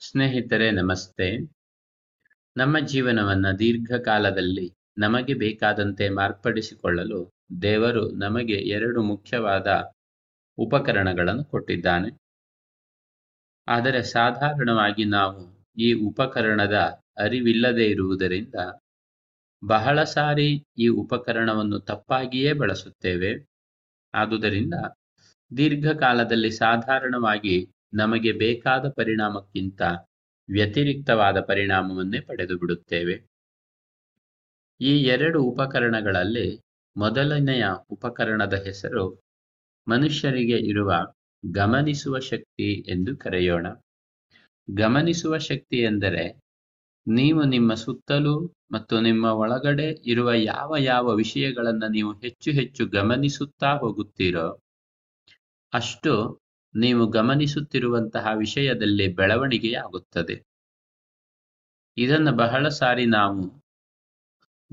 ಸ್ನೇಹಿತರೆ, ನಮಸ್ತೆ. ನಮ್ಮ ಜೀವನವನ್ನು ದೀರ್ಘಕಾಲದಲ್ಲಿ ನಮಗೆ ಬೇಕಾದಂತೆ ಮಾರ್ಪಡಿಸಿಕೊಳ್ಳಲು ದೇವರು ನಮಗೆ ಎರಡು ಮುಖ್ಯವಾದ ಉಪಕರಣಗಳನ್ನು ಕೊಟ್ಟಿದ್ದಾನೆ. ಆದರೆ ಸಾಧಾರಣವಾಗಿ ನಾವು ಈ ಉಪಕರಣದ ಅರಿವಿಲ್ಲದೆ ಇರುವುದರಿಂದ ಬಹಳ ಸಾರಿ ಈ ಉಪಕರಣವನ್ನು ತಪ್ಪಾಗಿಯೇ ಬಳಸುತ್ತೇವೆ. ಆದುದರಿಂದ ದೀರ್ಘಕಾಲದಲ್ಲಿ ಸಾಧಾರಣವಾಗಿ ನಮಗೆ ಬೇಕಾದ ಪರಿಣಾಮಕ್ಕಿಂತ ವ್ಯತಿರಿಕ್ತವಾದ ಪರಿಣಾಮವನ್ನೇ ಪಡೆದು ಬಿಡುತ್ತೇವೆ. ಈ ಎರಡು ಉಪಕರಣಗಳಲ್ಲಿ ಮೊದಲನೆಯ ಉಪಕರಣದ ಹೆಸರು ಮನುಷ್ಯರಿಗೆ ಇರುವ ಗಮನಿಸುವ ಶಕ್ತಿ ಎಂದು ಕರೆಯೋಣ. ಗಮನಿಸುವ ಶಕ್ತಿ ಎಂದರೆ ನೀವು ನಿಮ್ಮ ಸುತ್ತಲೂ ಮತ್ತು ನಿಮ್ಮ ಒಳಗಡೆ ಇರುವ ಯಾವ ಯಾವ ವಿಷಯಗಳನ್ನು ನೀವು ಹೆಚ್ಚು ಹೆಚ್ಚು ಗಮನಿಸುತ್ತಾ ಹೋಗುತ್ತೀರೋ ಅಷ್ಟು ನೀವು ಗಮನಿಸುತ್ತಿರುವಂತಹ ವಿಷಯದಲ್ಲಿ ಬೆಳವಣಿಗೆಯಾಗುತ್ತದೆ. ಇದನ್ನು ಬಹಳ ಸಾರಿ ನಾವು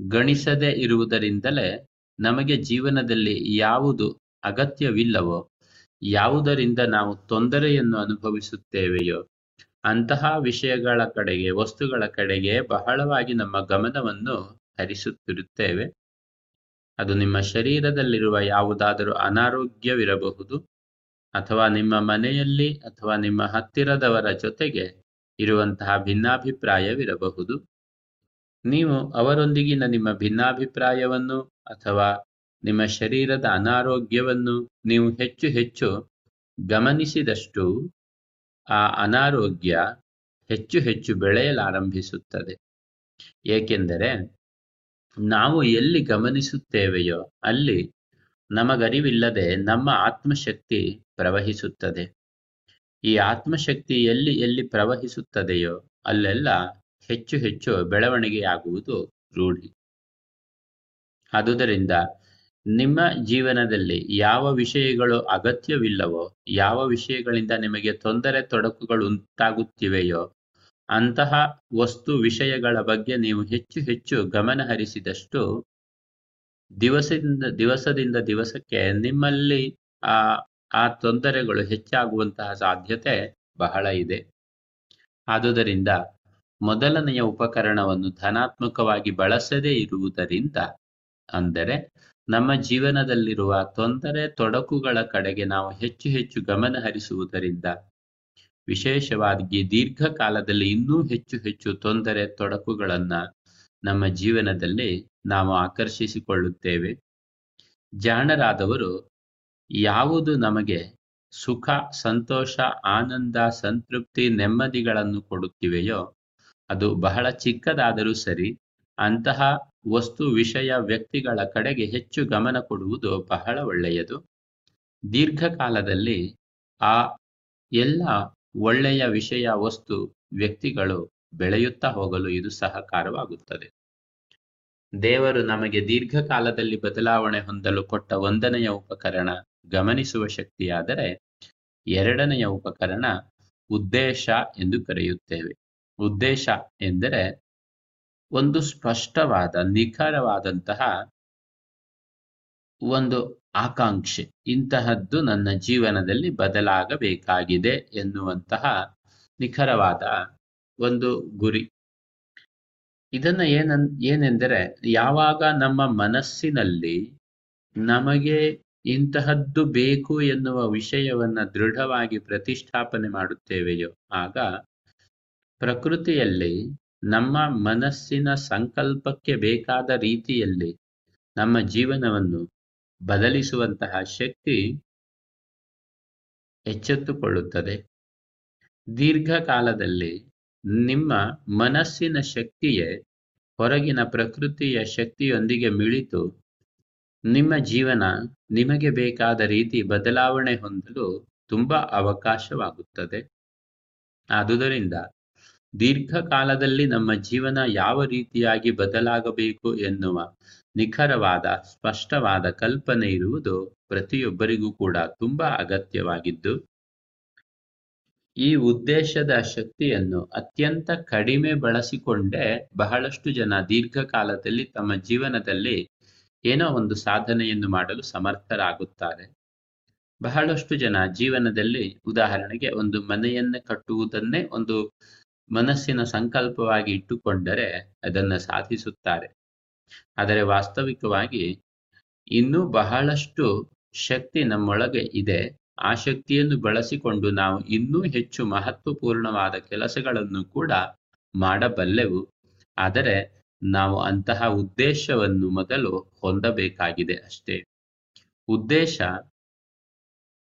ಗಣಿಸದೇ ಇರುವುದರಿಂದಲೇ ನಮಗೆ ಜೀವನದಲ್ಲಿ ಯಾವುದು ಅಗತ್ಯವಿಲ್ಲವೋ, ಯಾವುದರಿಂದ ನಾವು ತೊಂದರೆಯನ್ನು ಅನುಭವಿಸುತ್ತೇವೆಯೋ, ಅಂತಹ ವಿಷಯಗಳ ಕಡೆಗೆ, ವಸ್ತುಗಳ ಕಡೆಗೆ ಬಹಳವಾಗಿ ನಮ್ಮ ಗಮನವನ್ನು ಹರಿಸುತ್ತಿರುತ್ತೇವೆ. ಅದು ನಿಮ್ಮ ಶರೀರದಲ್ಲಿರುವ ಯಾವುದಾದರೂ ಅನಾರೋಗ್ಯವಿರಬಹುದು ಅಥವಾ ನಿಮ್ಮ ಮನೆಯಲ್ಲಿ ಅಥವಾ ನಿಮ್ಮ ಹತ್ತಿರದವರ ಜೊತೆಗೆ ಇರುವಂತಹ ಭಿನ್ನಾಭಿಪ್ರಾಯವಿರಬಹುದು. ನೀವು ಅವರೊಂದಿಗಿನ ನಿಮ್ಮ ಭಿನ್ನಾಭಿಪ್ರಾಯವನ್ನು ಅಥವಾ ನಿಮ್ಮ ಶರೀರದ ಅನಾರೋಗ್ಯವನ್ನು ನೀವು ಹೆಚ್ಚು ಹೆಚ್ಚು ಗಮನಿಸಿದಷ್ಟು ಆ ಅನಾರೋಗ್ಯ ಹೆಚ್ಚು ಹೆಚ್ಚು ಬೆಳೆಯಲಾರಂಭಿಸುತ್ತದೆ. ಏಕೆಂದರೆ ನಾವು ಎಲ್ಲಿ ಗಮನಿಸುತ್ತೇವೆಯೋ ಅಲ್ಲಿ ನಮಗರಿವಿಲ್ಲದೆ ನಮ್ಮ ಆತ್ಮಶಕ್ತಿ ಪ್ರವಹಿಸುತ್ತದೆ. ಈ ಆತ್ಮಶಕ್ತಿ ಎಲ್ಲಿ ಎಲ್ಲಿ ಪ್ರವಹಿಸುತ್ತದೆಯೋ ಅಲ್ಲೆಲ್ಲ ಹೆಚ್ಚು ಹೆಚ್ಚು ಬೆಳವಣಿಗೆಯಾಗುವುದು ರೂಢಿ. ಆದುದರಿಂದ ನಿಮ್ಮ ಜೀವನದಲ್ಲಿ ಯಾವ ವಿಷಯಗಳು ಅಗತ್ಯವಿಲ್ಲವೋ, ಯಾವ ವಿಷಯಗಳಿಂದ ನಿಮಗೆ ತೊಂದರೆ, ತೊಡಕುಗಳು ಉಂಟಾಗುತ್ತಿವೆಯೋ, ಅಂತಹ ವಸ್ತು ವಿಷಯಗಳ ಬಗ್ಗೆ ನೀವು ಹೆಚ್ಚು ಹೆಚ್ಚು ಗಮನ ಹರಿಸಿದಷ್ಟು ದಿವಸದಿಂದ ದಿವಸದಿಂದ ದಿವಸಕ್ಕೆ ನಿಮ್ಮಲ್ಲಿ ಆ ಆ ತೊಂದರೆಗಳು ಹೆಚ್ಚಾಗುವಂತಹ ಸಾಧ್ಯತೆ ಬಹಳ ಇದೆ. ಆದುದರಿಂದ ಮೊದಲನೆಯ ಉಪಕರಣವನ್ನು ಧನಾತ್ಮಕವಾಗಿ ಬಳಸದೇ ಇರುವುದರಿಂದ, ಅಂದರೆ ನಮ್ಮ ಜೀವನದಲ್ಲಿರುವ ತೊಂದರೆ ತೊಡಕುಗಳ ಕಡೆಗೆ ನಾವು ಹೆಚ್ಚು ಹೆಚ್ಚು ಗಮನ ಹರಿಸುವುದರಿಂದ, ವಿಶೇಷವಾಗಿ ದೀರ್ಘಕಾಲದಲ್ಲಿ ಇನ್ನೂ ಹೆಚ್ಚು ಹೆಚ್ಚು ತೊಂದರೆ ತೊಡಕುಗಳನ್ನ ನಮ್ಮ ಜೀವನದಲ್ಲಿ ನಾವು ಆಕರ್ಷಿಸಿಕೊಳ್ಳುತ್ತೇವೆ. ಜಾಣರಾದವರು ಯಾವುದು ನಮಗೆ ಸುಖ, ಸಂತೋಷ, ಆನಂದ, ಸಂತೃಪ್ತಿ, ನೆಮ್ಮದಿಗಳನ್ನು ಕೊಡುತ್ತಿವೆಯೋ, ಅದು ಬಹಳ ಚಿಕ್ಕದಾದರೂ ಸರಿ ಅಂತಹ ವಸ್ತು ವಿಷಯ ವ್ಯಕ್ತಿಗಳ ಕಡೆಗೆ ಹೆಚ್ಚು ಗಮನ ಕೊಡುವುದು ಬಹಳ ಒಳ್ಳೆಯದು. ದೀರ್ಘಕಾಲದಲ್ಲಿ ಆ ಎಲ್ಲ ಒಳ್ಳೆಯ ವಿಷಯ ವಸ್ತು ವ್ಯಕ್ತಿಗಳು ಬೆಳೆಯುತ್ತಾ ಹೋಗಲು ಇದು ಸಹಕಾರವಾಗುತ್ತದೆ. ದೇವರು ನಮಗೆ ದೀರ್ಘಕಾಲದಲ್ಲಿ ಬದಲಾವಣೆ ಹೊಂದಲು ಕೊಟ್ಟ ವಂದನೆಯ ಉಪಕರಣ ಗಮನಿಸುವ ಶಕ್ತಿಯಾದರೆ ಎರಡನೆಯ ಉಪಕರಣ ಉದ್ದೇಶ ಎಂದು ಕರೆಯುತ್ತೇವೆ. ಉದ್ದೇಶ ಎಂದರೆ ಒಂದು ಸ್ಪಷ್ಟವಾದ, ನಿಖರವಾದಂತಹ ಒಂದು ಆಕಾಂಕ್ಷೆ. ಇಂತಹದ್ದು ನನ್ನ ಜೀವನದಲ್ಲಿ ಬದಲಾಗಬೇಕಾಗಿದೆ ಎನ್ನುವಂತಹ ನಿಖರವಾದ ಒಂದು ಗುರಿ. ಇದನ್ನ ಏನನ್, ಏನೆಂದರೆ ಯಾವಾಗ ನಮ್ಮ ಮನಸ್ಸಿನಲ್ಲಿ ನಮಗೆ ಇಂತಹದ್ದು ಬೇಕು ಎನ್ನುವ ವಿಷಯವನ್ನ ದೃಢವಾಗಿ ಪ್ರತಿಷ್ಠಾಪನೆ ಮಾಡುತ್ತೇವೆಯೋ, ಆಗ ಪ್ರಕೃತಿಯಲ್ಲಿ ನಮ್ಮ ಮನಸ್ಸಿನ ಸಂಕಲ್ಪಕ್ಕೆ ಬೇಕಾದ ರೀತಿಯಲ್ಲಿ ನಮ್ಮ ಜೀವನವನ್ನು ಬದಲಿಸುವಂತಹ ಶಕ್ತಿ ಎಚ್ಚೆತ್ತುಕೊಳ್ಳುತ್ತದೆ. ದೀರ್ಘಕಾಲದಲ್ಲಿ ನಿಮ್ಮ ಮನಸ್ಸಿನ ಶಕ್ತಿಯೇ ಹೊರಗಿನ ಪ್ರಕೃತಿಯ ಶಕ್ತಿಯೊಂದಿಗೆ ಮಿಳಿತು ನಿಮ್ಮ ಜೀವನ ನಿಮಗೆ ಬೇಕಾದ ರೀತಿ ಬದಲಾವಣೆ ಹೊಂದಲು ತುಂಬಾ ಅವಕಾಶವಾಗುತ್ತದೆ. ಆದುದರಿಂದ ದೀರ್ಘಕಾಲದಲ್ಲಿ ನಮ್ಮ ಜೀವನ ಯಾವ ರೀತಿಯಾಗಿ ಬದಲಾಗಬೇಕು ಎನ್ನುವ ನಿಖರವಾದ, ಸ್ಪಷ್ಟವಾದ ಕಲ್ಪನೆ ಇರುವುದು ಪ್ರತಿಯೊಬ್ಬರಿಗೂ ಕೂಡ ತುಂಬಾ ಅಗತ್ಯವಾಗಿದ್ದು, ಈ ಉದ್ದೇಶದ ಶಕ್ತಿಯನ್ನು ಅತ್ಯಂತ ಕಡಿಮೆ ಬಳಸಿಕೊಂಡೇ ಬಹಳಷ್ಟು ಜನ ದೀರ್ಘಕಾಲದಲ್ಲಿ ತಮ್ಮ ಜೀವನದಲ್ಲಿ ಏನೋ ಒಂದು ಸಾಧನೆಯನ್ನು ಮಾಡಲು ಸಮರ್ಥರಾಗುತ್ತಾರೆ. ಬಹಳಷ್ಟು ಜನ ಜೀವನದಲ್ಲಿ ಉದಾಹರಣೆಗೆ ಒಂದು ಮನೆಯನ್ನು ಕಟ್ಟುವುದನ್ನೇ ಒಂದು ಮನಸ್ಸಿನ ಸಂಕಲ್ಪವಾಗಿ ಇಟ್ಟುಕೊಂಡರೆ ಅದನ್ನು ಸಾಧಿಸುತ್ತಾರೆ. ಆದರೆ ವಾಸ್ತವಿಕವಾಗಿ ಇನ್ನೂ ಬಹಳಷ್ಟು ಶಕ್ತಿ ನಮ್ಮೊಳಗೆ ಇದೆ. ಆ ಶಕ್ತಿಯನ್ನು ಬಳಸಿಕೊಂಡು ನಾವು ಇನ್ನೂ ಹೆಚ್ಚು ಮಹತ್ವಪೂರ್ಣವಾದ ಕೆಲಸಗಳನ್ನು ಕೂಡ ಮಾಡಬಲ್ಲೆವು. ಆದರೆ ನಾವು ಅಂತಹ ಉದ್ದೇಶವನ್ನು ಮೊದಲು ಹೊಂದಬೇಕಾಗಿದೆ ಅಷ್ಟೇ. ಉದ್ದೇಶ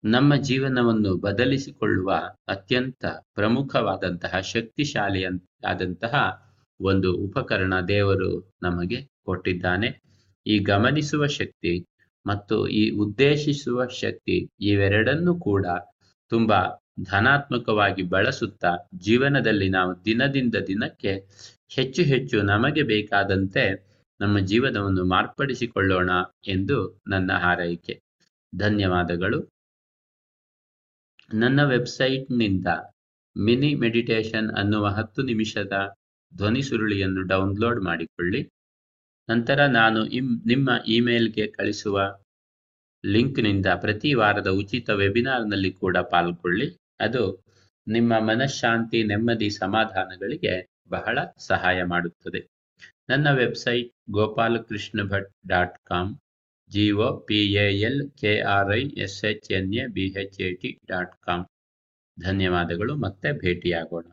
ನಮ್ಮ ಜೀವನವನ್ನು ಬದಲಿಸಿಕೊಳ್ಳುವ ಅತ್ಯಂತ ಪ್ರಮುಖವಾದಂತಹ ಶಕ್ತಿಶಾಲಿಯಾದಂತಹ ಒಂದು ಉಪಕರಣ ದೇವರು ನಮಗೆ ಕೊಟ್ಟಿದ್ದಾನೆ. ಈ ಗಮನಿಸುವ ಶಕ್ತಿ ಮತ್ತು ಈ ಉದ್ದೇಶಿಸುವ ಶಕ್ತಿ ಇವೆರಡನ್ನೂ ಕೂಡ ತುಂಬಾ ಧನಾತ್ಮಕವಾಗಿ ಬಳಸುತ್ತಾ ಜೀವನದಲ್ಲಿ ನಾವು ದಿನದಿಂದ ದಿನಕ್ಕೆ ಹೆಚ್ಚು ಹೆಚ್ಚು ನಮಗೆ ಬೇಕಾದಂತೆ ನಮ್ಮ ಜೀವನವನ್ನು ಮಾರ್ಪಡಿಸಿಕೊಳ್ಳೋಣ ಎಂದು ನನ್ನ ಹಾರೈಕೆ. ಧನ್ಯವಾದಗಳು. ನನ್ನ ವೆಬ್ಸೈಟ್ನಿಂದ ಮಿನಿ ಮೆಡಿಟೇಷನ್ ಅನ್ನುವ ಹತ್ತು ನಿಮಿಷದ ಧ್ವನಿ ಸುರುಳಿಯನ್ನು ಡೌನ್ಲೋಡ್ ಮಾಡಿಕೊಳ್ಳಿ. ನಂತರ ನಾನು ಇಮ್ ನಿಮ್ಮ ಇಮೇಲ್ಗೆ ಕಳಿಸುವ ಲಿಂಕ್ನಿಂದ ಪ್ರತಿ ವಾರದ ಉಚಿತ ವೆಬಿನಾರ್ನಲ್ಲಿ ಕೂಡ ಪಾಲ್ಗೊಳ್ಳಿ. ಅದು ನಿಮ್ಮ ಮನಃಶಾಂತಿ, ನೆಮ್ಮದಿ, ಸಮಾಧಾನಗಳಿಗೆ ಬಹಳ ಸಹಾಯ ಮಾಡುತ್ತದೆ ನನ್ನ website Gopalakrishna Bhat dot com G O P A L K R I S H N A B H A T dot com ಧನ್ಯವಾದಗಳು, ಮತ್ತೆ ಭೇಟಿಯಾಗೋಣ.